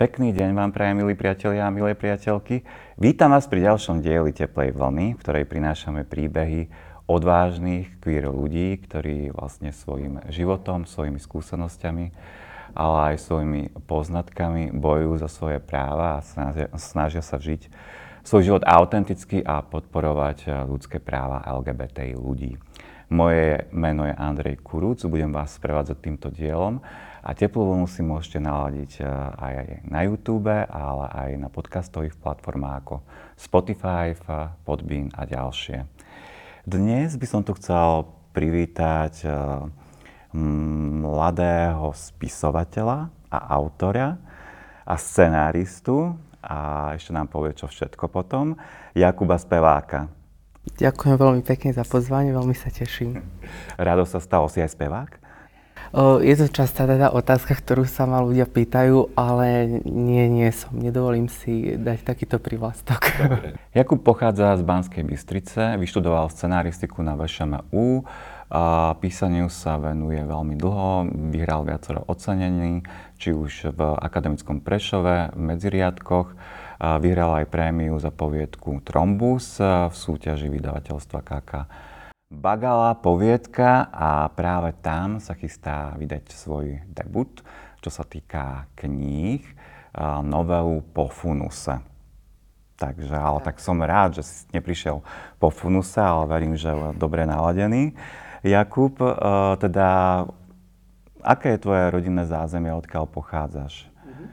Pekný deň vám prajem, milí priatelia a milé priateľky. Vítam vás pri ďalšom dieli Teplej vlny, v ktorej prinášame príbehy odvážnych queer ľudí, ktorí vlastne svojim životom, svojimi skúsenosťami, ale aj svojimi poznatkami bojujú za svoje práva a snažia, snažia sa žiť svoj život autenticky a podporovať ľudské práva LGBTI ľudí. Moje meno je Andrej Kurúc, budem vás sprevádzať týmto dielom a teplú vlnu si môžete naladiť eh, aj na YouTube, ale aj na podcastových platformách ako Spotify, Podbean a ďalšie. Dnes by som tu chcel privítať eh, mladého spisovateľa a autora a scenáristu a ešte nám povie, čo všetko potom, Jakuba Speváka. Ďakujem veľmi pekne za pozvanie, veľmi sa teším. Rado sa stalo si aj spevák? Je to častá teda otázka, ktorú sa ma ľudia pýtajú, ale nie, nie som. Nedovolím si dať takýto privlastok. Jakub pochádza z Banskej Bystrice, vyštudoval scenaristiku na VŠMU, a písaniu sa venuje veľmi dlho, vyhral viacero ocenení, či už v akademickom Prešove, v medziriadkoch, vyhral aj prémiu za poviedku Trombus v súťaži vydavateľstva KK Bagala poviedka a práve tam sa chystá vydať svoj debut, čo sa týka kníh, novelu po Funuse. Takže, ale tak som rád, že si neprišiel po Funuse, ale verím, že dobre naladený. Jakub, e, teda, aké je tvoje rodinné zázemie, odkiaľ pochádzaš? Mhm.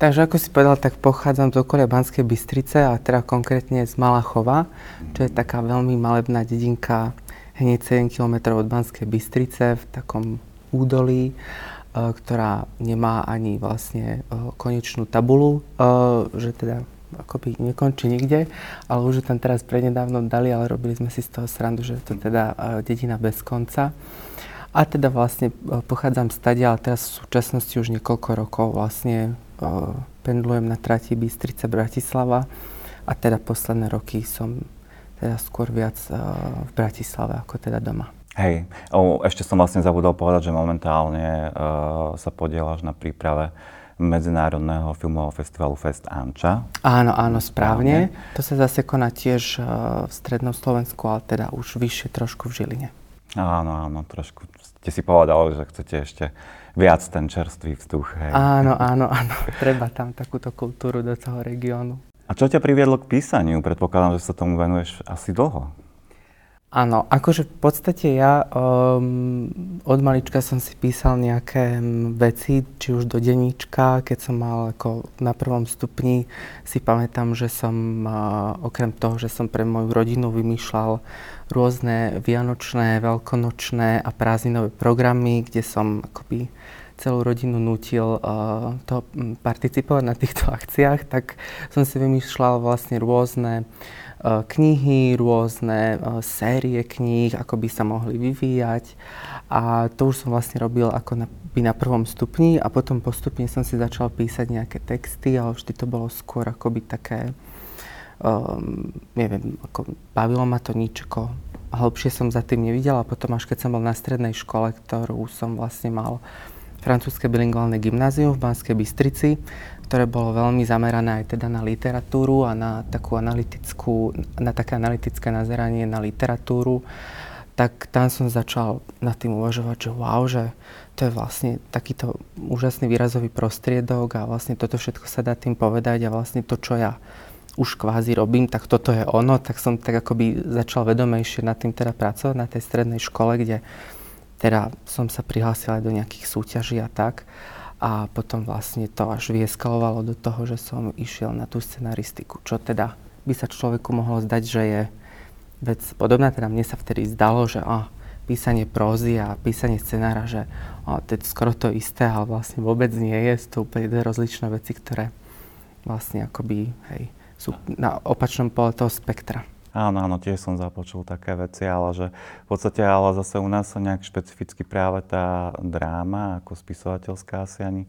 Takže ako si povedal, tak pochádzam z okolia Banskej Bystrice a teda konkrétne z Malachova, čo je taká veľmi malebná dedinka hneď 7 km od Banskej Bystrice v takom údolí, e, ktorá nemá ani vlastne e, konečnú tabulu, e, že teda akoby nekončí nikde, ale už tam teraz prednedávno dali, ale robili sme si z toho srandu, že to teda dedina bez konca. A teda vlastne pochádzam z tady, ale teraz v súčasnosti už niekoľko rokov vlastne pendlujem na trati Bystrice Bratislava a teda posledné roky som teda skôr viac uh, v Bratislave ako teda doma. Hej, o, ešte som vlastne zabudol povedať, že momentálne uh, sa podielaš na príprave Medzinárodného filmového festivalu Fest Anča. Áno, áno, správne. správne. To sa zase koná tiež uh, v strednom Slovensku, ale teda už vyššie trošku v Žiline. Áno, áno, trošku ste si povedali, že chcete ešte viac ten čerstvý vzduch. Hej. Áno, áno, áno. Treba tam takúto kultúru do toho regiónu. A čo ťa priviedlo k písaniu? Predpokladám, že sa tomu venuješ asi dlho. Áno, akože v podstate ja um, od malička som si písal nejaké veci, či už do denníčka, keď som mal ako na prvom stupni, si pamätám, že som uh, okrem toho, že som pre moju rodinu vymýšľal rôzne vianočné, veľkonočné a prázdninové programy, kde som akoby celú rodinu nutil uh, to participovať na týchto akciách, tak som si vymýšľal vlastne rôzne uh, knihy, rôzne uh, série kníh, ako by sa mohli vyvíjať. A to už som vlastne robil ako na, by na prvom stupni a potom postupne som si začal písať nejaké texty, ale vždy to bolo skôr akoby také, um, neviem, ako bavilo ma to nič, ako hlbšie som za tým nevidela. Potom až keď som bol na strednej škole, ktorú som vlastne mal francúzske bilingválne gymnázium v Banskej Bystrici, ktoré bolo veľmi zamerané aj teda na literatúru a na takú analytickú, na také analytické nazeranie na literatúru, tak tam som začal nad tým uvažovať, že wow, že to je vlastne takýto úžasný výrazový prostriedok a vlastne toto všetko sa dá tým povedať a vlastne to, čo ja už kvázi robím, tak toto je ono, tak som tak akoby začal vedomejšie nad tým teda pracovať na tej strednej škole, kde teda som sa prihlásil aj do nejakých súťaží a tak. A potom vlastne to až vyeskalovalo do toho, že som išiel na tú scenaristiku, čo teda by sa človeku mohlo zdať, že je vec podobná. Teda mne sa vtedy zdalo, že ah, písanie prózy a písanie scenára, že o, to je skoro to isté, ale vlastne vôbec nie je. Sú to úplne dve rozličné veci, ktoré vlastne akoby, hej, sú na opačnom pole toho spektra. Áno, áno, tiež som započul také veci, ale že v podstate ale zase u nás sa nejak špecificky práve tá dráma ako spisovateľská asi ani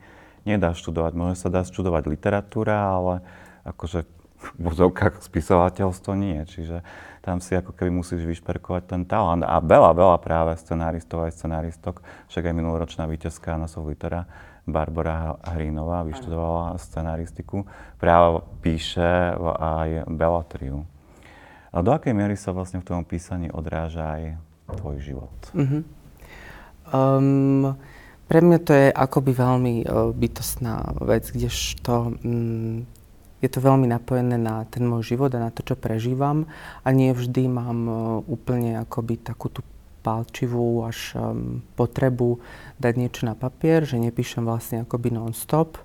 nedá študovať. Môže sa dá študovať literatúra, ale akože v vozovkách spisovateľstvo nie. Čiže tam si ako keby musíš vyšperkovať ten talent. A veľa, veľa práve scenáristov aj scenáristok, však aj minuloročná víťazka na Litera, Barbara Hrínová, vyštudovala scenáristiku, práve píše aj Bellatriu. A do akej miery sa vlastne v tom písaní odráža aj tvoj život? Uh-huh. Um, pre mňa to je akoby veľmi uh, bytostná vec, kdežto um, je to veľmi napojené na ten môj život a na to, čo prežívam a nie vždy mám uh, úplne akoby takú tú palčivú až um, potrebu dať niečo na papier, že nepíšem vlastne akoby non-stop,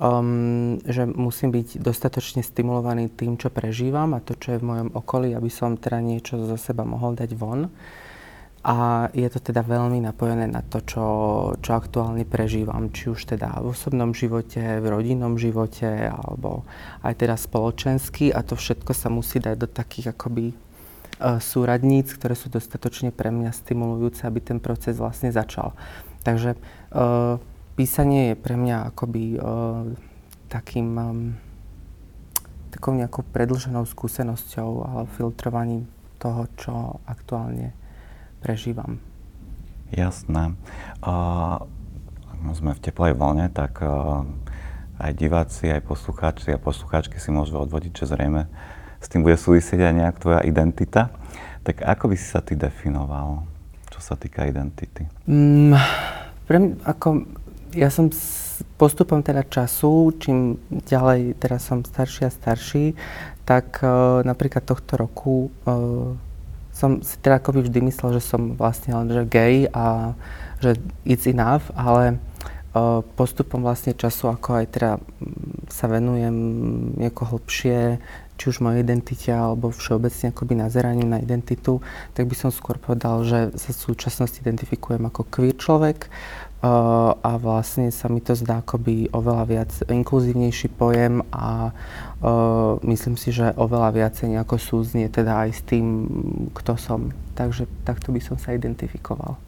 um, že musím byť dostatočne stimulovaný tým, čo prežívam a to, čo je v mojom okolí, aby som teda niečo zo seba mohol dať von. A je to teda veľmi napojené na to, čo, čo aktuálne prežívam, či už teda v osobnom živote, v rodinnom živote, alebo aj teda spoločensky a to všetko sa musí dať do takých akoby uh, súradníc, ktoré sú dostatočne pre mňa stimulujúce, aby ten proces vlastne začal. Takže uh, písanie je pre mňa akoby uh, takým um, takou nejakou predlženou skúsenosťou a filtrovaním toho, čo aktuálne prežívam. Jasné. Uh, sme v teplej vlne, tak uh, aj diváci, aj poslucháči a poslucháčky si môžu odvodiť, že zrejme s tým bude súvisieť aj nejak tvoja identita. Tak ako by si sa ty definoval, čo sa týka identity? Mm, pre mňa, ako, ja som s postupom teda času, čím ďalej teraz som starší a starší, tak uh, napríklad tohto roku uh, som si teda akoby vždy myslel, že som vlastne len že gay a že it's enough, ale uh, postupom vlastne času, ako aj teda sa venujem nieko hlbšie, či už mojej identite alebo všeobecne akoby nazeraniu na identitu, tak by som skôr povedal, že sa v súčasnosti identifikujem ako queer človek uh, a vlastne sa mi to zdá akoby oveľa viac inkluzívnejší pojem a Uh, myslím si, že oveľa viacej nejako súznie teda aj s tým, kto som. Takže takto by som sa identifikoval.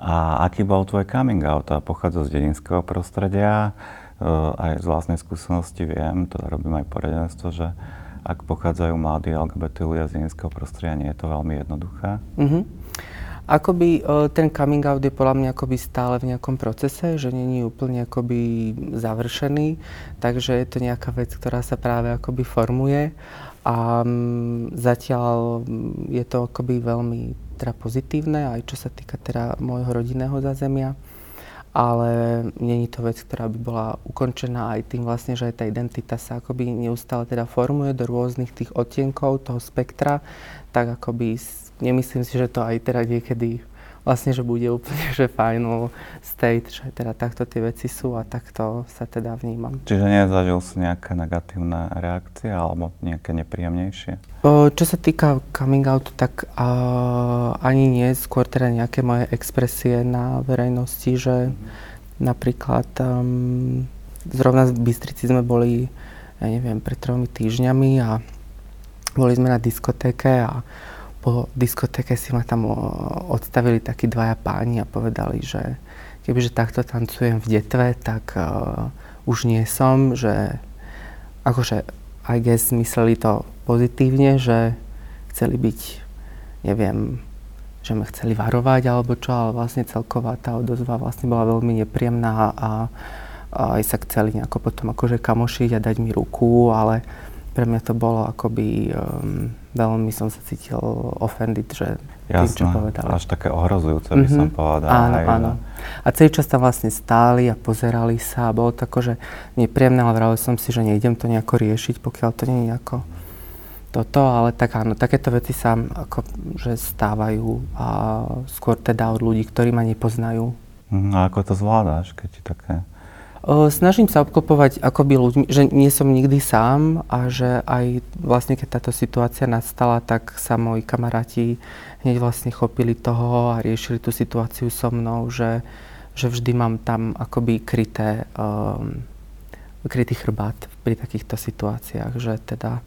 A aký bol tvoj coming out? A pochádza z dedinského prostredia, uh, aj z vlastnej skúsenosti viem, teda robím aj poradenstvo, že ak pochádzajú mladí LGBT ľudia z dedinského prostredia, nie je to veľmi jednoduché. Uh-huh. Akoby uh, ten coming out je podľa mňa akoby stále v nejakom procese, že není úplne akoby završený, takže je to nejaká vec, ktorá sa práve akoby formuje. A um, zatiaľ je to akoby veľmi teda pozitívne, aj čo sa týka teda môjho rodinného zázemia. Ale není to vec, ktorá by bola ukončená aj tým vlastne, že aj tá identita sa akoby neustále teda formuje do rôznych tých odtienkov toho spektra, tak akoby nemyslím si, že to aj teda niekedy vlastne, že bude úplne, že final state, že teda takto tie veci sú a takto sa teda vnímam. Čiže nezažil si nejaké negatívne reakcie alebo nejaké nepríjemnejšie? O, čo sa týka coming out, tak uh, ani nie, skôr teda nejaké moje expresie na verejnosti, že mm-hmm. napríklad um, zrovna v Bystrici sme boli, ja neviem, pred tromi týždňami a boli sme na diskotéke a po diskotéke si ma tam odstavili takí dvaja páni a povedali, že kebyže takto tancujem v detve, tak uh, už nie som, že akože I guess mysleli to pozitívne, že chceli byť, neviem, že ma chceli varovať alebo čo, ale vlastne celková tá odozva vlastne bola veľmi nepríjemná a, aj sa chceli nejako potom akože kamošiť a dať mi ruku, ale pre mňa to bolo akoby, um, veľmi som sa cítil offended, že Jasné, tým, čo povedali. až také ohrozujúce by mm-hmm. som mhm. povedal. Áno, aj, áno. A celý čas tam vlastne stáli a pozerali sa a bolo to akože nepríjemné, ale vravil som si, že nejdem to nejako riešiť, pokiaľ to nie je nejako toto, ale tak áno, takéto veci sa ako, že stávajú a skôr teda od ľudí, ktorí ma nepoznajú. No a ako to zvládáš, keď ti také Snažím sa obklopovať akoby ľuďmi, že nie som nikdy sám a že aj vlastne keď táto situácia nastala, tak sa moji kamaráti hneď vlastne chopili toho a riešili tú situáciu so mnou, že, že vždy mám tam akoby kryté, um, krytý chrbát pri takýchto situáciách, že teda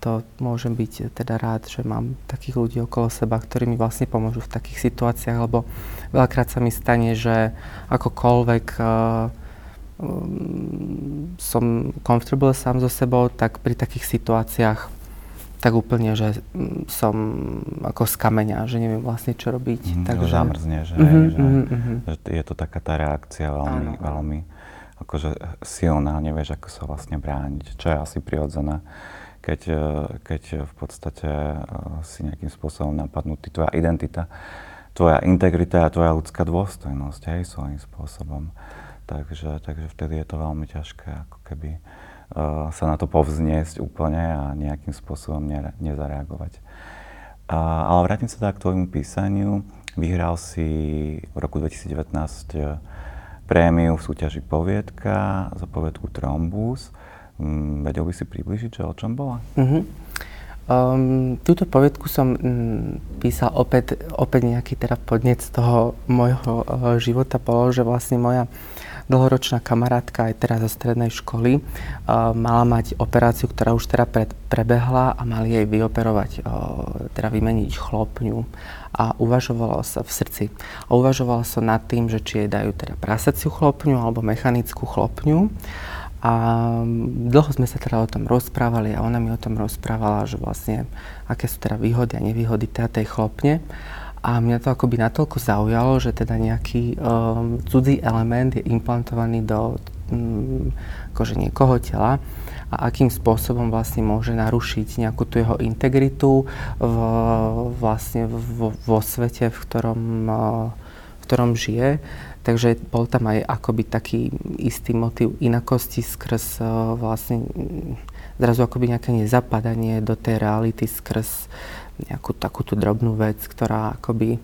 to môžem byť teda rád, že mám takých ľudí okolo seba, ktorí mi vlastne pomôžu v takých situáciách, lebo veľakrát sa mi stane, že akokoľvek uh, som comfortable sám so sebou, tak pri takých situáciách tak úplne, že mm, som ako z kameňa, že neviem vlastne čo robiť. Mm, takže... Zamrzne, že, mm-hmm, že, mm-hmm. že je to taká tá reakcia veľmi, veľmi akože silná, nevieš ako sa vlastne brániť, čo je asi prirodzené, keď, e, keď v podstate e, si nejakým spôsobom napadnutý tvoja identita, tvoja integrita a tvoja ľudská dôstojnosť, hej, svojím spôsobom. Takže, takže vtedy je to veľmi ťažké ako keby uh, sa na to povzniesť úplne a nejakým spôsobom ne, nezareagovať. Uh, ale vrátim sa teda k tvojmu písaniu. Vyhral si v roku 2019 uh, prémiu v súťaži Poviedka za poviedku Trombus. Um, vedel by si približiť, že o čom bola? Uh-huh. Um, túto poviedku som um, písal opäť, opäť nejaký teda podnec toho môjho uh, života. Bolo, že vlastne moja dlhoročná kamarátka aj teraz zo strednej školy uh, mala mať operáciu, ktorá už teda pred, prebehla a mali jej vyoperovať, uh, teda vymeniť chlopňu a uvažovalo sa v srdci. A uvažovala sa nad tým, že či jej dajú teda prasaciu chlopňu alebo mechanickú chlopňu. A dlho sme sa teda o tom rozprávali a ona mi o tom rozprávala, že vlastne aké sú teda výhody a nevýhody teda tej chlopne. A mňa to akoby natoľko zaujalo, že teda nejaký um, cudzí element je implantovaný do um, akože niekoho tela a akým spôsobom vlastne môže narušiť nejakú tú jeho integritu v, vlastne vo, vo svete, v ktorom, uh, v ktorom žije. Takže bol tam aj akoby taký istý motiv inakosti skrz uh, vlastne zrazu akoby nejaké nezapadanie do tej reality skrz nejakú takúto drobnú vec, ktorá akoby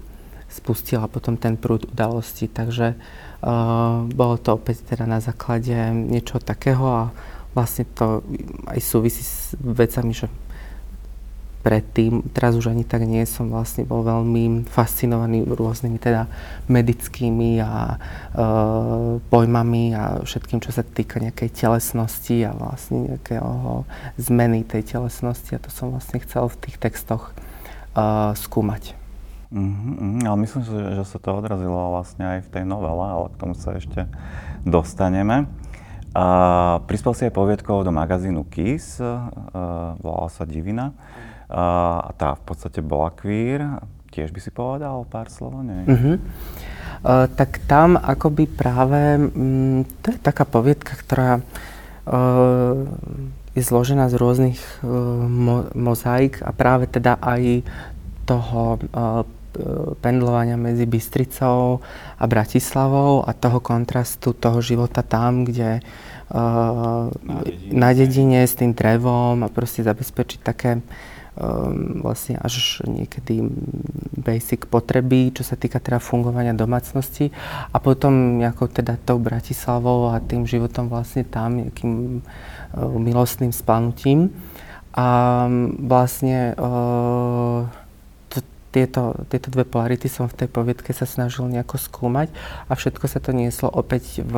spustila potom ten prúd udalostí. Takže uh, bolo to opäť teda na základe niečo takého a vlastne to aj súvisí s vecami, že predtým, teraz už ani tak nie som vlastne bol veľmi fascinovaný rôznymi teda medickými a e, pojmami a všetkým, čo sa týka nejakej telesnosti a vlastne nejakého zmeny tej telesnosti a to som vlastne chcel v tých textoch uh, skúmať. Mm-hmm, ale myslím, že, že sa to odrazilo vlastne aj v tej novele, ale k tomu sa ešte dostaneme. Uh, prispel si aj poviedkou do magazínu Kiss, uh, volala sa Divina. Uh, tá v podstate bola queer. Tiež by si povedal pár slov, nie? Uh-huh. Uh, tak tam akoby práve, um, to je taká poviedka, ktorá uh, je zložená z rôznych uh, mo- mozaik a práve teda aj toho uh, pendlovania medzi Bystricou a Bratislavou a toho kontrastu toho života tam, kde uh, na, dedine. na dedine s tým drevom a proste zabezpečiť také um, vlastne až niekedy basic potreby, čo sa týka teda fungovania domácnosti a potom nejakou teda tou Bratislavou a tým životom vlastne tam, nejakým Eh, milostným splanutím. A mm, vlastne to, tieto, tieto dve polarity som v tej poviedke sa snažil nejako skúmať a všetko sa to nieslo opäť v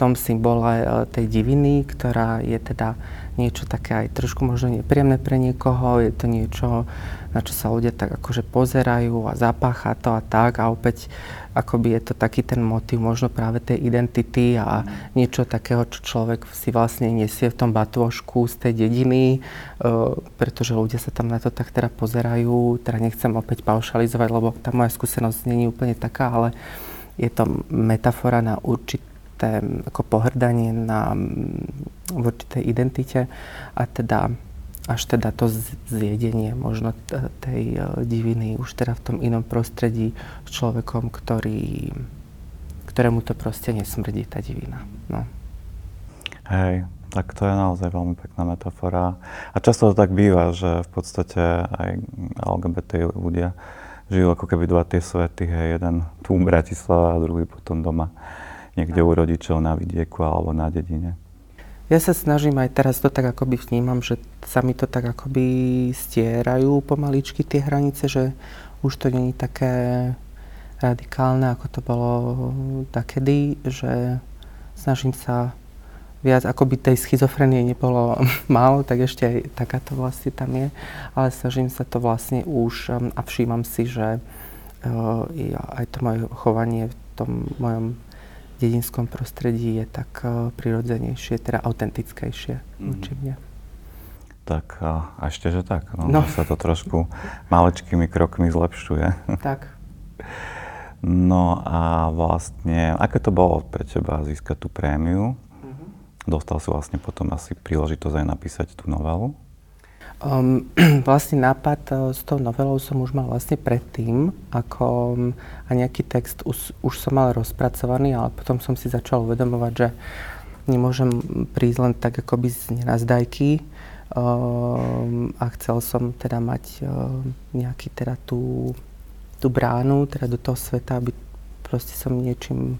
tom symbole tej diviny, ktorá je teda niečo také aj trošku možno nepríjemné pre niekoho, je to niečo, na čo sa ľudia tak akože pozerajú a zapácha to a tak a opäť akoby je to taký ten motiv možno práve tej identity a mm. niečo takého, čo človek si vlastne nesie v tom batôžku z tej dediny, uh, pretože ľudia sa tam na to tak teda pozerajú. Teda nechcem opäť paušalizovať, lebo tá moja skúsenosť nie je úplne taká, ale je to metafora na určité ako pohrdanie na v určitej identite a teda až teda to zjedenie možno tej e, diviny už teda v tom inom prostredí s človekom, ktorý, ktorému to proste nesmrdí, tá divina. No. Hej, tak to je naozaj veľmi pekná metafora. A často to tak býva, že v podstate aj LGBT ľudia žijú ako keby dva tie svety, hej, jeden tu v Bratislava a druhý potom doma niekde u rodičov na vidieku alebo na dedine. Ja sa snažím aj teraz to tak akoby vnímam, že sa mi to tak akoby stierajú pomaličky tie hranice, že už to není také radikálne, ako to bolo takedy, že snažím sa viac, ako by tej schizofrenie nebolo málo, tak ešte aj takáto vlastne tam je, ale snažím sa to vlastne už um, a všímam si, že uh, aj to moje chovanie v tom mojom dedinskom prostredí je tak uh, prirodzenejšie, teda autentickejšie mm. voči mne. Tak a ešte, že tak, no, no. sa to trošku malečkými krokmi zlepšuje. Tak. No a vlastne, aké to bolo pre teba získať tú prémiu? Dostal si vlastne potom asi príležitosť aj napísať tú novelu? Um, vlastne nápad uh, s tou novelou som už mal vlastne predtým, ako um, a nejaký text už, už som mal rozpracovaný, ale potom som si začal uvedomovať, že nemôžem prísť len tak akoby z nenazdajky um, a chcel som teda mať um, nejaký teda tú, tú bránu teda do toho sveta, aby proste som niečím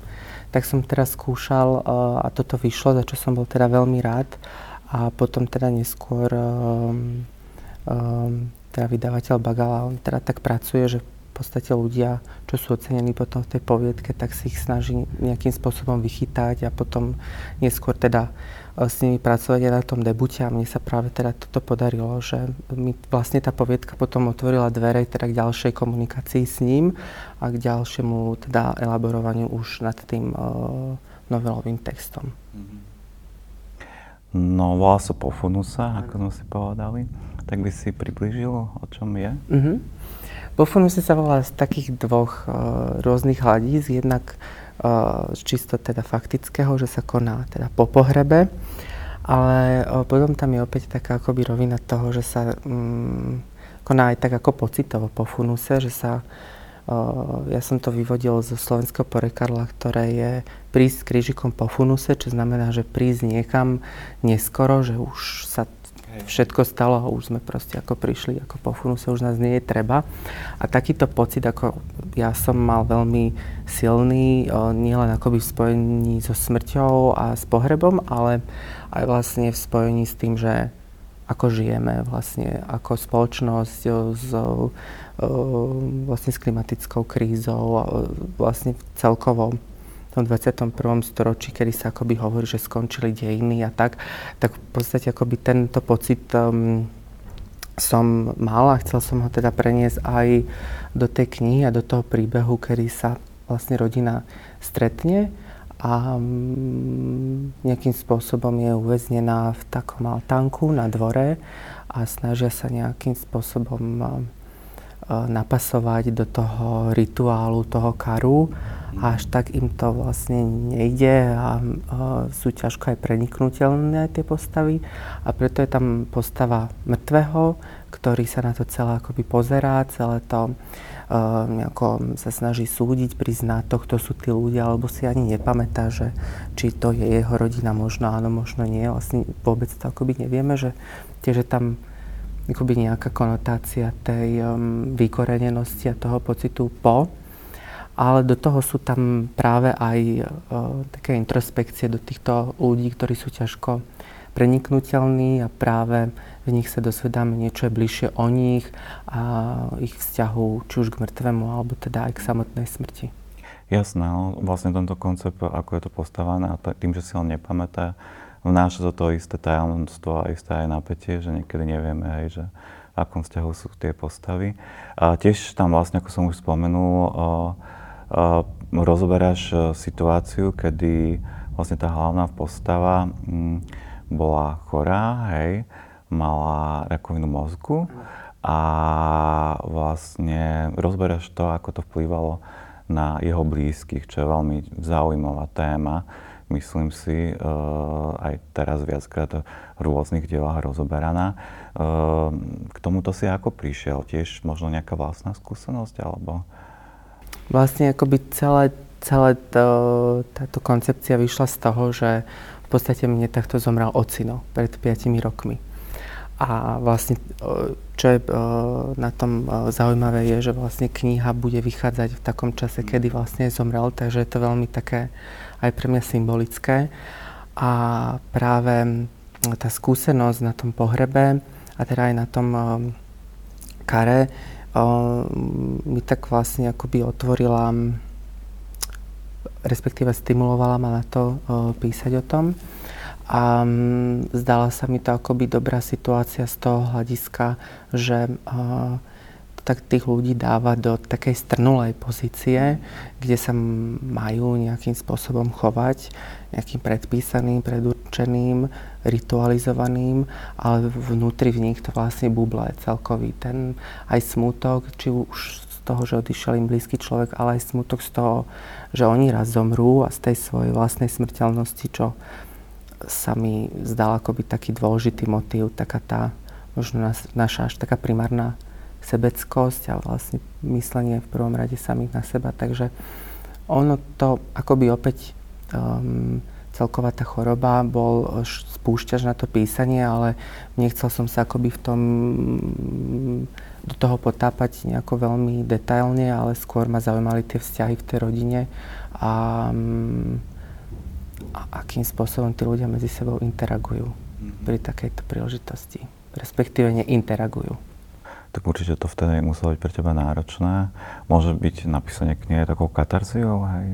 tak som teraz skúšal uh, a toto vyšlo, za čo som bol teda veľmi rád. A potom teda neskôr um, um, teda vydavateľ Bagala, on teda tak pracuje, že v podstate ľudia, čo sú ocenení potom v tej poviedke, tak si ich snaží nejakým spôsobom vychytať a potom neskôr teda E, s nimi pracovať aj na tom debute a mne sa práve teda toto podarilo, že mi vlastne tá poviedka potom otvorila dvere teda k ďalšej komunikácii s ním a k ďalšiemu teda elaborovaniu už nad tým uh, novelovým textom. Mhm. No, volá sa Pofunusa, ako sme si povedali. Tak by si približil, o čom je? Uh-huh. Pofunusa sa volá z takých dvoch uh, rôznych hľadíc. Jednak z čisto teda faktického, že sa koná teda po pohrebe, ale potom tam je opäť taká akoby rovina toho, že sa mm, koná aj tak ako pocitovo po funuse, že sa ja som to vyvodil zo slovenského porekadla, ktoré je prísť krížikom po funuse, čo znamená, že prísť niekam neskoro, že už sa všetko stalo a už sme proste ako prišli, ako po funuse už nás nie je treba. A takýto pocit, ako ja som mal veľmi silný, nielen akoby v spojení so smrťou a s pohrebom, ale aj vlastne v spojení s tým, že ako žijeme vlastne ako spoločnosť s, vlastne s klimatickou krízou, vlastne celkovo tom 21. storočí, kedy sa akoby hovorí, že skončili dejiny a tak, tak v podstate akoby tento pocit um, som mal a chcel som ho teda preniesť aj do tej knihy a do toho príbehu, kedy sa vlastne rodina stretne a um, nejakým spôsobom je uväznená v takom altánku na dvore a snažia sa nejakým spôsobom uh, napasovať do toho rituálu, toho karu a až tak im to vlastne nejde a, sú ťažko aj preniknutelné tie postavy a preto je tam postava mŕtvého, ktorý sa na to celé akoby pozerá, celé to uh, nejako sa snaží súdiť, priznať to, kto sú tí ľudia, alebo si ani nepamätá, že či to je jeho rodina, možno áno, možno nie. Vlastne vôbec to akoby nevieme, že tiež je tam akoby nejaká konotácia tej um, vykorenenosti a toho pocitu po ale do toho sú tam práve aj uh, také introspekcie do týchto ľudí, ktorí sú ťažko preniknutelní a práve v nich sa dosvedáme niečo je bližšie o nich a ich vzťahu či už k mŕtvemu, alebo teda aj k samotnej smrti. Jasné, no, vlastne tento koncept, ako je to postavené a tým, že si ho nepamätá, vnáša do toho isté tajomstvo a isté aj napätie, že niekedy nevieme, hej, že v akom vzťahu sú tie postavy. A tiež tam vlastne, ako som už spomenul, rozoberáš e, situáciu, kedy vlastne tá hlavná postava mm, bola chorá, hej, mala rakovinu mozgu a vlastne rozberáš to, ako to vplyvalo na jeho blízkych, čo je veľmi zaujímavá téma. Myslím si, uh, aj teraz viackrát v rôznych dielách rozoberaná. Uh, k tomuto si ako prišiel? Tiež možno nejaká vlastná skúsenosť, alebo vlastne akoby celé, celé to, táto koncepcia vyšla z toho, že v podstate mne takto zomrel ocino pred 5 rokmi. A vlastne, čo je na tom zaujímavé, je, že vlastne kniha bude vychádzať v takom čase, kedy vlastne zomrel, takže je to veľmi také aj pre mňa symbolické. A práve tá skúsenosť na tom pohrebe a teda aj na tom kare mi tak vlastne akoby otvorila, respektíve stimulovala ma na to písať o tom. A mm, zdala sa mi to akoby dobrá situácia z toho hľadiska, že uh, tak tých ľudí dáva do takej strnulej pozície, kde sa majú nejakým spôsobom chovať, nejakým predpísaným, predurčeným, ritualizovaným, ale vnútri v nich to vlastne buble celkový. Ten aj smutok, či už z toho, že odišiel im blízky človek, ale aj smutok z toho, že oni raz zomrú a z tej svojej vlastnej smrteľnosti, čo sa mi zdal ako byť taký dôležitý motív, taká tá možno naša až taká primárna sebeckosť a vlastne myslenie v prvom rade samých na seba. Takže ono to akoby opäť um, celková tá choroba bol spúšťač na to písanie, ale nechcel som sa akoby v tom do toho potápať nejako veľmi detailne, ale skôr ma zaujímali tie vzťahy v tej rodine a um, a akým spôsobom tí ľudia medzi sebou interagujú mm-hmm. pri takejto príležitosti. Respektíve neinteragujú. Tak určite to vtedy muselo byť pre teba náročné. Môže byť napísanie knihy takou katarziou, hej?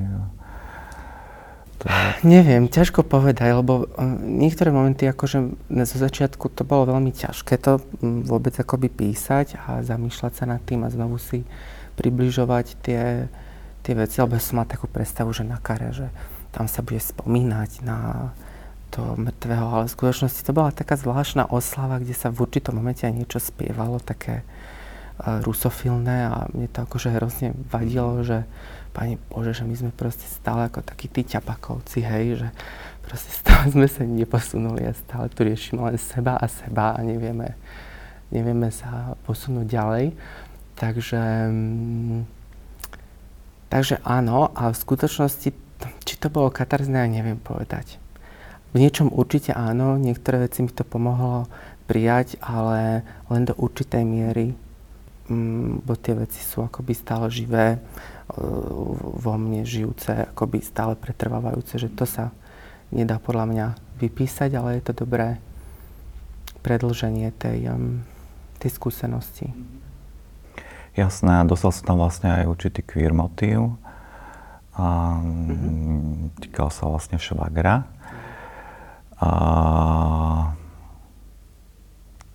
To. Neviem, ťažko povedať, lebo e, niektoré momenty, akože zo začiatku to bolo veľmi ťažké to vôbec akoby písať a zamýšľať sa nad tým a znovu si približovať tie, tie veci, lebo som mal takú predstavu, že na kare, že tam sa bude spomínať na toho mŕtvého, ale v skutočnosti to bola taká zvláštna oslava, kde sa v určitom momente aj niečo spievalo, také uh, rusofilné a mne to akože hrozne vadilo, že Pane Bože, že my sme proste stále ako takí tí ťapakovci, hej, že proste stále sme sa neposunuli a stále tu riešime len seba a seba a nevieme, nevieme sa posunúť ďalej. Takže, mm, takže áno, a v skutočnosti či to bolo katarzné, neviem povedať. V niečom určite áno, niektoré veci mi to pomohlo prijať, ale len do určitej miery, mm, bo tie veci sú akoby stále živé, vo mne žijúce, akoby stále pretrvávajúce, že to sa nedá podľa mňa vypísať, ale je to dobré predlženie tej, tej skúsenosti. Jasné, dostal sa tam vlastne aj určitý queer motív a mm-hmm. týkal sa vlastne švagra. A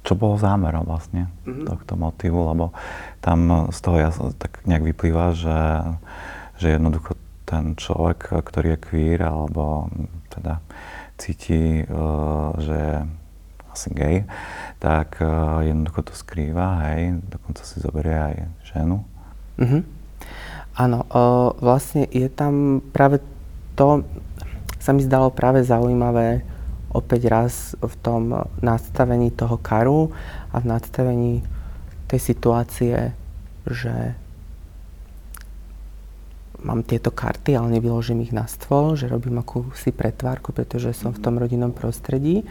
čo bolo zámerom vlastne mm-hmm. tohto motivu, lebo tam z toho ja tak nejak vyplýva, že, že jednoducho ten človek, ktorý je queer, alebo teda cíti, uh, že je asi gay, tak uh, jednoducho to skrýva, hej, dokonca si zoberie aj ženu. Mm-hmm. Áno, o, vlastne je tam práve to, sa mi zdalo práve zaujímavé opäť raz v tom nadstavení toho karu a v nadstavení tej situácie, že mám tieto karty, ale nevyložím ich na stôl, že robím akúsi pretvárku, pretože som v tom rodinnom prostredí.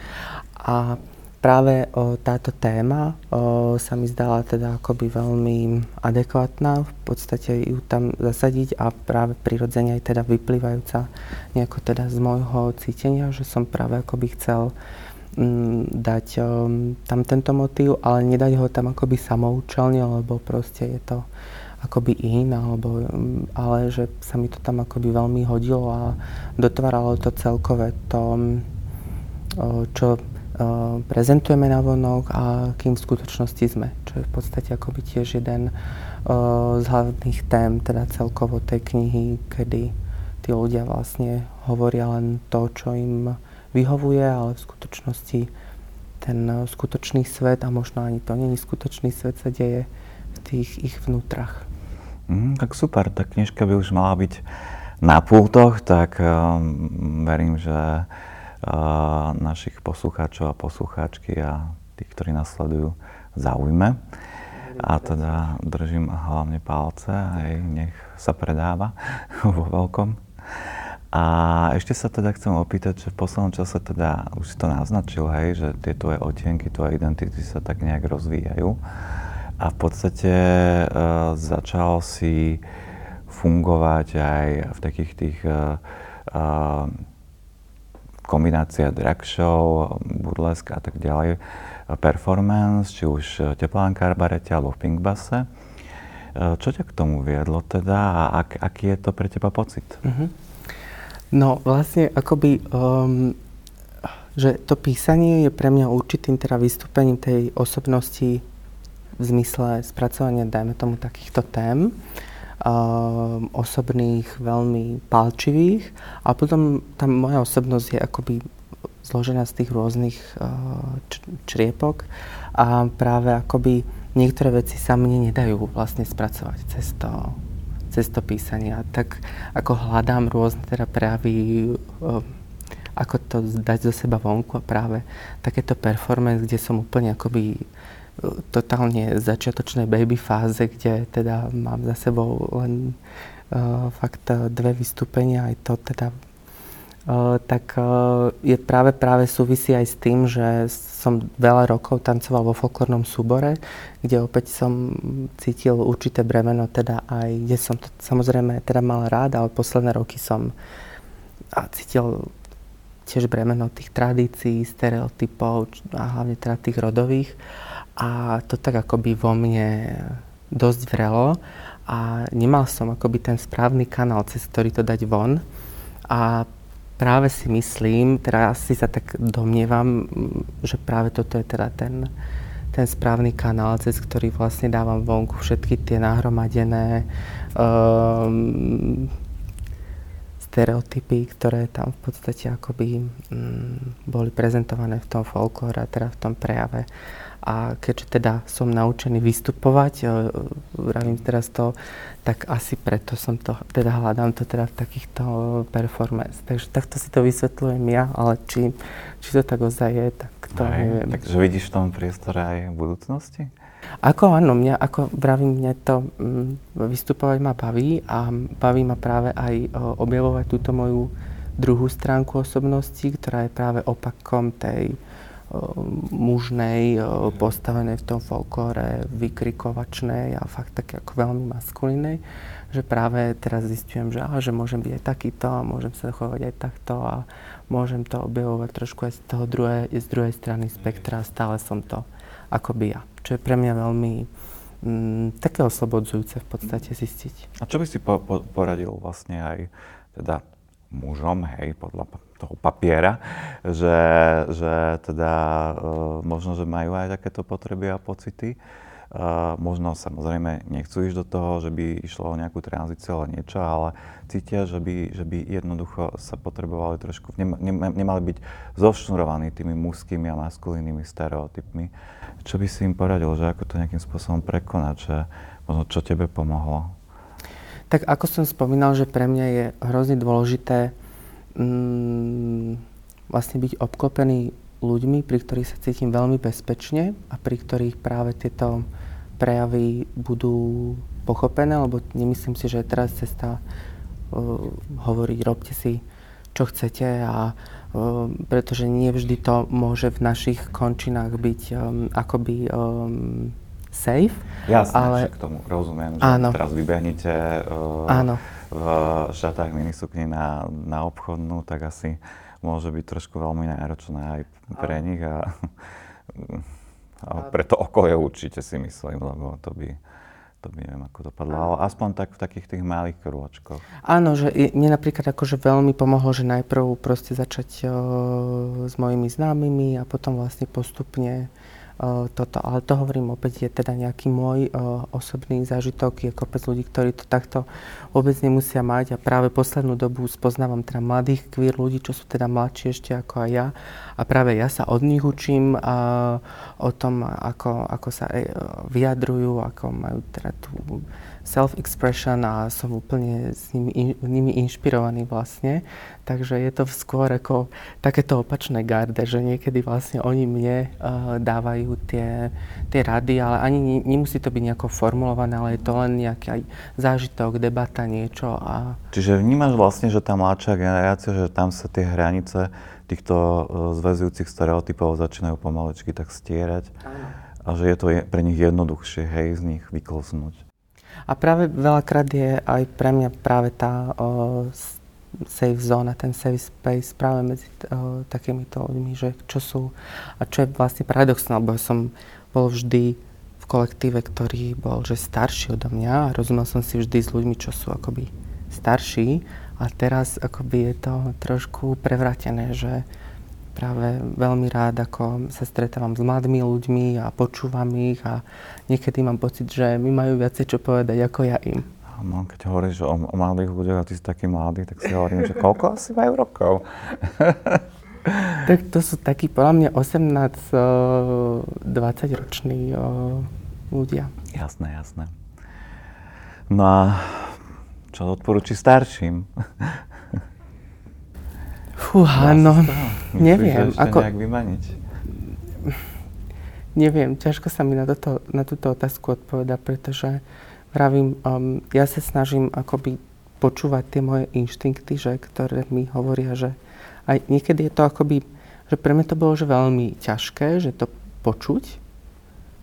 A práve o, táto téma o, sa mi zdala teda akoby veľmi adekvátna, v podstate ju tam zasadiť a práve prirodzene aj teda vyplývajúca nejako teda z môjho cítenia, že som práve akoby chcel m, mm, dať o, tam tento motív, ale nedať ho tam akoby samoučelne, lebo proste je to akoby in, alebo, mm, ale že sa mi to tam akoby veľmi hodilo a dotváralo to celkové to, o, čo prezentujeme na vonok a kým v skutočnosti sme. Čo je v podstate akoby tiež jeden z hlavných tém teda celkovo tej knihy, kedy tí ľudia vlastne hovoria len to, čo im vyhovuje, ale v skutočnosti ten skutočný svet a možno ani to není skutočný svet sa deje v tých ich vnútrach. Mm, tak super, tá knižka by už mala byť na pultoch, tak um, verím, že našich poslucháčov a poslucháčky a tých, ktorí nás sledujú, zaujme. A teda držím hlavne palce, aj nech sa predáva vo veľkom. A ešte sa teda chcem opýtať, že v poslednom čase teda už si to naznačil, hej, že tie tvoje otienky, tvoje identity sa tak nejak rozvíjajú. A v podstate e, začal si fungovať aj v takých tých e, e, kombinácia drag show, burlesk a tak ďalej, performance, či už Teplánka barete alebo v Pinkbase. Čo ťa k tomu viedlo teda a ak, aký je to pre teba pocit? Uh-huh. No vlastne akoby, um, že to písanie je pre mňa určitým teda vystúpením tej osobnosti v zmysle spracovania, dajme tomu, takýchto tém, osobných, veľmi palčivých. A potom tá moja osobnosť je akoby zložená z tých rôznych uh, čriepok a práve akoby niektoré veci sa mne nedajú vlastne spracovať cez to, cez to písanie. Tak ako hľadám rôzne teda prejavy, um, ako to dať zo seba vonku a práve takéto performance, kde som úplne akoby totálne začiatočnej baby fáze, kde teda mám za sebou len uh, fakt uh, dve vystúpenia, aj to teda tak je práve práve súvisí aj s tým, že som veľa rokov tancoval vo folklórnom súbore, kde opäť som cítil určité bremeno, teda aj, kde som to samozrejme teda mal rád, ale posledné roky som a cítil tiež bremeno tých tradícií, stereotypov a hlavne teda tých rodových. A to tak akoby vo mne dosť vrelo a nemal som akoby ten správny kanál, cez ktorý to dať von. A práve si myslím, teda asi sa tak domnievam, že práve toto je teda ten, ten správny kanál, cez ktorý vlastne dávam vonku všetky tie nahromadené um, stereotypy, ktoré tam v podstate akoby um, boli prezentované v tom folklóre, teda v tom prejave. A keďže teda som naučený vystupovať, uh, vravím teraz to tak asi preto som to, teda hľadám to teda v takýchto performance. Takže takto si to vysvetľujem ja, ale či, či to tak ozaj je, tak to aj, neviem. Takže vidíš v tom priestore aj v budúcnosti? Ako áno, mňa, ako vravím, mňa to mm, vystupovať ma baví a baví ma práve aj o, objavovať túto moju druhú stránku osobnosti, ktorá je práve opakom tej mužnej, postavenej v tom folklóre, vykrikovačnej a fakt také ako veľmi maskulínej, že práve teraz zistujem, že, aha, že môžem byť aj takýto a môžem sa chovať aj takto a môžem to objavovať trošku aj z toho druhej, z druhej strany spektra a stále som to akoby ja. Čo je pre mňa veľmi mm, také oslobodzujúce v podstate zistiť. A čo by si po, po, poradil vlastne aj teda mužom, hej, podľa toho papiera, že, že teda uh, možno, že majú aj takéto potreby a pocity. Uh, možno samozrejme nechcú ísť do toho, že by išlo o nejakú tranzíciu ale niečo, ale cítia, že by, že by jednoducho sa potrebovali trošku, nema, nemali byť zošnurovaní tými mužskými a maskulínnymi stereotypmi. Čo by si im poradil, že ako to nejakým spôsobom prekonať, že možno čo tebe pomohlo? Tak ako som spomínal, že pre mňa je hrozne dôležité mm, vlastne byť obklopený ľuďmi, pri ktorých sa cítim veľmi bezpečne a pri ktorých práve tieto prejavy budú pochopené, lebo nemyslím si, že je teraz cesta uh, hovoriť, robte si, čo chcete a uh, pretože nie vždy to môže v našich končinách byť um, akoby um, safe. Jasne, ale... k tomu rozumiem, že áno. teraz vybehnete uh, áno. V šatách minisukni na, na obchodnú, tak asi môže byť trošku veľmi náročné aj pre áno. nich a, a pre to okolie určite si myslím, lebo to by to by neviem, ako dopadlo, ale aspoň tak v takých tých malých krôčkoch. Áno, že mne napríklad akože veľmi pomohlo, že najprv proste začať o, s mojimi známymi a potom vlastne postupne toto. Ale to hovorím opäť, je teda nejaký môj uh, osobný zážitok. Je kopec ľudí, ktorí to takto vôbec nemusia mať a práve poslednú dobu spoznávam teda mladých queer ľudí, čo sú teda mladší ešte ako aj ja. A práve ja sa od nich učím uh, o tom, ako, ako sa uh, vyjadrujú, ako majú teda tú self-expression a som úplne s nimi, in, nimi inšpirovaný vlastne. Takže je to skôr ako takéto opačné garde, že niekedy vlastne oni mne uh, dávajú tie, tie rady, ale ani nemusí to byť nejako formulované, ale je to len nejaký aj zážitok, debata, niečo. A... Čiže vnímaš vlastne, že tá mladšia generácia, že tam sa tie hranice týchto uh, zväzujúcich stereotypov začínajú pomalečky tak stierať. Áno. A že je to pre nich jednoduchšie, hej, z nich vyklznúť. A práve veľakrát je aj pre mňa práve tá o, safe zóna, ten safe space práve medzi o, takýmito ľuďmi, že čo sú a čo je vlastne paradoxné, lebo som bol vždy v kolektíve, ktorý bol že starší odo mňa a rozumel som si vždy s ľuďmi, čo sú akoby starší. A teraz akoby je to trošku prevrátené, že práve veľmi rád, ako sa stretávam s mladými ľuďmi a počúvam ich a niekedy mám pocit, že mi majú viacej čo povedať ako ja im. No, keď hovoríš o, o mladých ľuďoch a ty si taký mladý, tak si hovorím, že koľko asi majú rokov? tak to sú takí, podľa mňa 18-20 roční ľudia. Jasné, jasné. No a čo odporúči starším? Fúha, no, neviem. Myslíš, ako... nejak vymaniť? Neviem, ťažko sa mi na, toto, na túto otázku odpoveda, pretože vravím, um, ja sa snažím akoby počúvať tie moje inštinkty, že, ktoré mi hovoria, že aj niekedy je to akoby, že pre mňa to bolo že veľmi ťažké, že to počuť,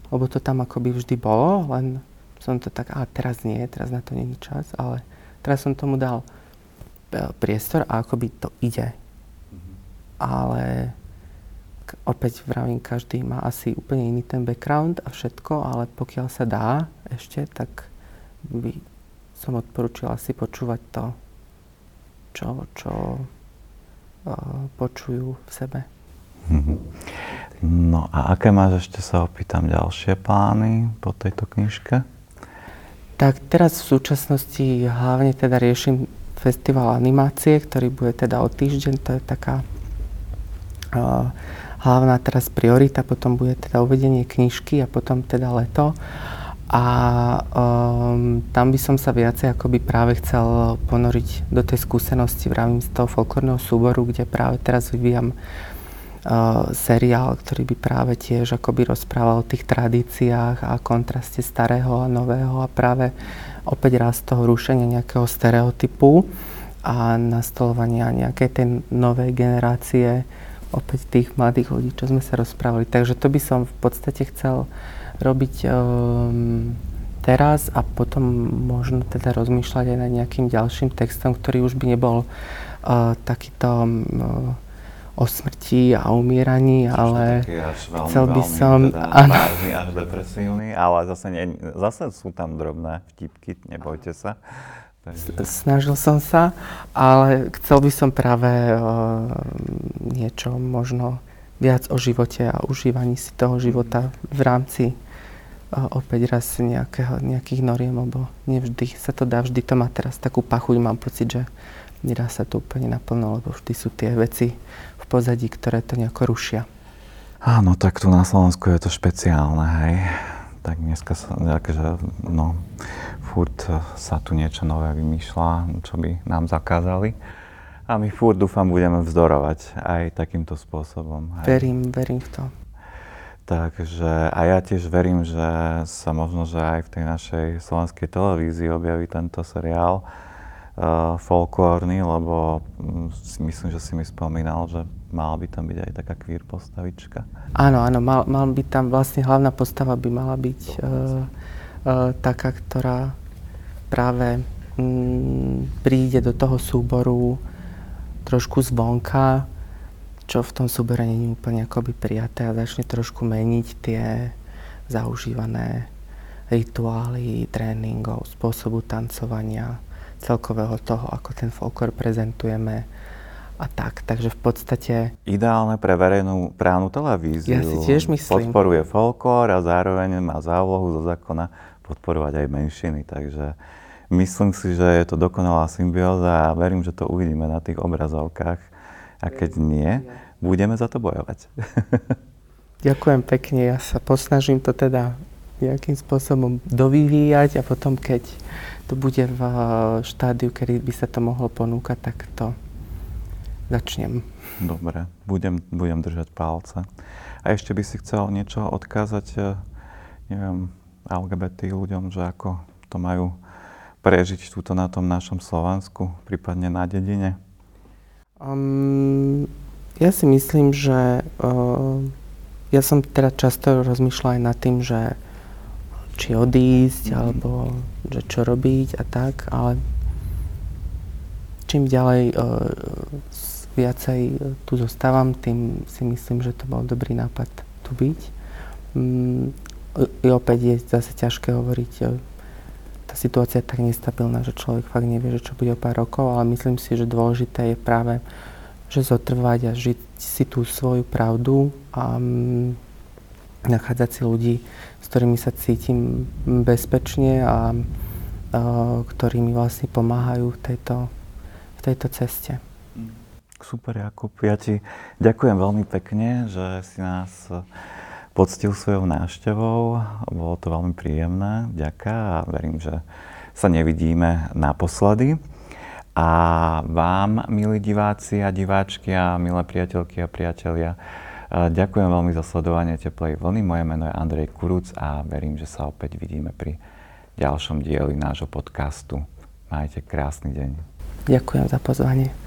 lebo to tam akoby vždy bolo, len som to tak, a teraz nie, teraz na to není čas, ale teraz som tomu dal e, priestor a akoby to ide ale opäť vravím, každý má asi úplne iný ten background a všetko, ale pokiaľ sa dá ešte, tak by som odporúčila si počúvať to, čo, čo uh, počujú v sebe. No a aké máš ešte sa opýtam ďalšie plány po tejto knižke? Tak teraz v súčasnosti hlavne teda riešim festival animácie, ktorý bude teda o týždeň. To je taká hlavná teraz priorita, potom bude teda uvedenie knižky a potom teda leto. A um, tam by som sa viacej akoby práve chcel ponoriť do tej skúsenosti, vravím z toho folklórneho súboru, kde práve teraz vyvíjam uh, seriál, ktorý by práve tiež akoby rozprával o tých tradíciách a kontraste starého a nového a práve opäť raz toho rušenia nejakého stereotypu a nastolovania nejakej tej novej generácie opäť tých mladých ľudí, čo sme sa rozprávali. Takže to by som v podstate chcel robiť um, teraz a potom možno teda rozmýšľať aj nad nejakým ďalším textom, ktorý už by nebol uh, takýto um, o smrti a umieraní, ale veľmi, chcel by veľmi, som... Teda vážny až depresívny, ale zase, nie, zase sú tam drobné vtipky, nebojte sa. Snažil som sa, ale chcel by som práve uh, niečo možno viac o živote a užívaní si toho života v rámci uh, opäť raz nejakého, nejakých noriem, lebo nevždy sa to dá, vždy to má teraz takú pachuť, mám pocit, že nedá sa to úplne naplno, lebo vždy sú tie veci v pozadí, ktoré to nejako rušia. Áno, tak tu na Slovensku je to špeciálne, hej. Tak dneska sa, akože, no, furt sa tu niečo nové vymýšľa, čo by nám zakázali. A my furt dúfam budeme vzdorovať aj takýmto spôsobom. Aj. Verím, verím v to. Takže a ja tiež verím, že sa možno, že aj v tej našej slovenskej televízii objaví tento seriál uh, folklórny, lebo um, myslím, že si mi spomínal, že mala by tam byť aj taká queer postavička. Áno, áno, mal, mal by tam vlastne hlavná postava by mala byť uh, uh, taká, ktorá práve mm, príde do toho súboru trošku zvonka, čo v tom súbore nie je úplne akoby prijaté a začne trošku meniť tie zaužívané rituály, tréningov, spôsobu tancovania, celkového toho, ako ten folklór prezentujeme a tak. Takže v podstate... Ideálne pre verejnú právnu televíziu. Ja si tiež myslím. Podporuje folklór a zároveň má závlohu zo zákona podporovať aj menšiny. Takže myslím si, že je to dokonalá symbióza a verím, že to uvidíme na tých obrazovkách. A keď nie, budeme za to bojovať. Ďakujem pekne. Ja sa posnažím to teda nejakým spôsobom dovyvíjať a potom, keď to bude v eh, štádiu, kedy by sa to mohlo ponúkať, tak to začnem. Dobre, budem, budem držať palce. A ešte by si chcel niečo odkázať, eh, neviem, LGBT ľuďom, že ako to majú prežiť túto na tom našom Slovensku, prípadne na dedine? Um, ja si myslím, že uh, ja som teda často rozmýšľal aj nad tým, že či odísť, mm. alebo že čo robiť a tak, ale čím ďalej uh, viacej tu zostávam, tým si myslím, že to bol dobrý nápad tu byť. I opäť je zase ťažké hovoriť, uh, tá situácia je tak nestabilná, že človek fakt nevie, že čo bude o pár rokov, ale myslím si, že dôležité je práve, že zotrvať a žiť si tú svoju pravdu a um, nachádzať si ľudí, s ktorými sa cítim bezpečne a, a ktorí mi vlastne pomáhajú v tejto, v tejto ceste. Super, Jakub. Ja ti ďakujem veľmi pekne, že si nás poctil svojou návštevou. Bolo to veľmi príjemné. Ďaká a verím, že sa nevidíme naposledy. A vám, milí diváci a diváčky a milé priateľky a priatelia, Ďakujem veľmi za sledovanie Teplej vlny. Moje meno je Andrej Kuruc a verím, že sa opäť vidíme pri ďalšom dieli nášho podcastu. Majte krásny deň. Ďakujem za pozvanie.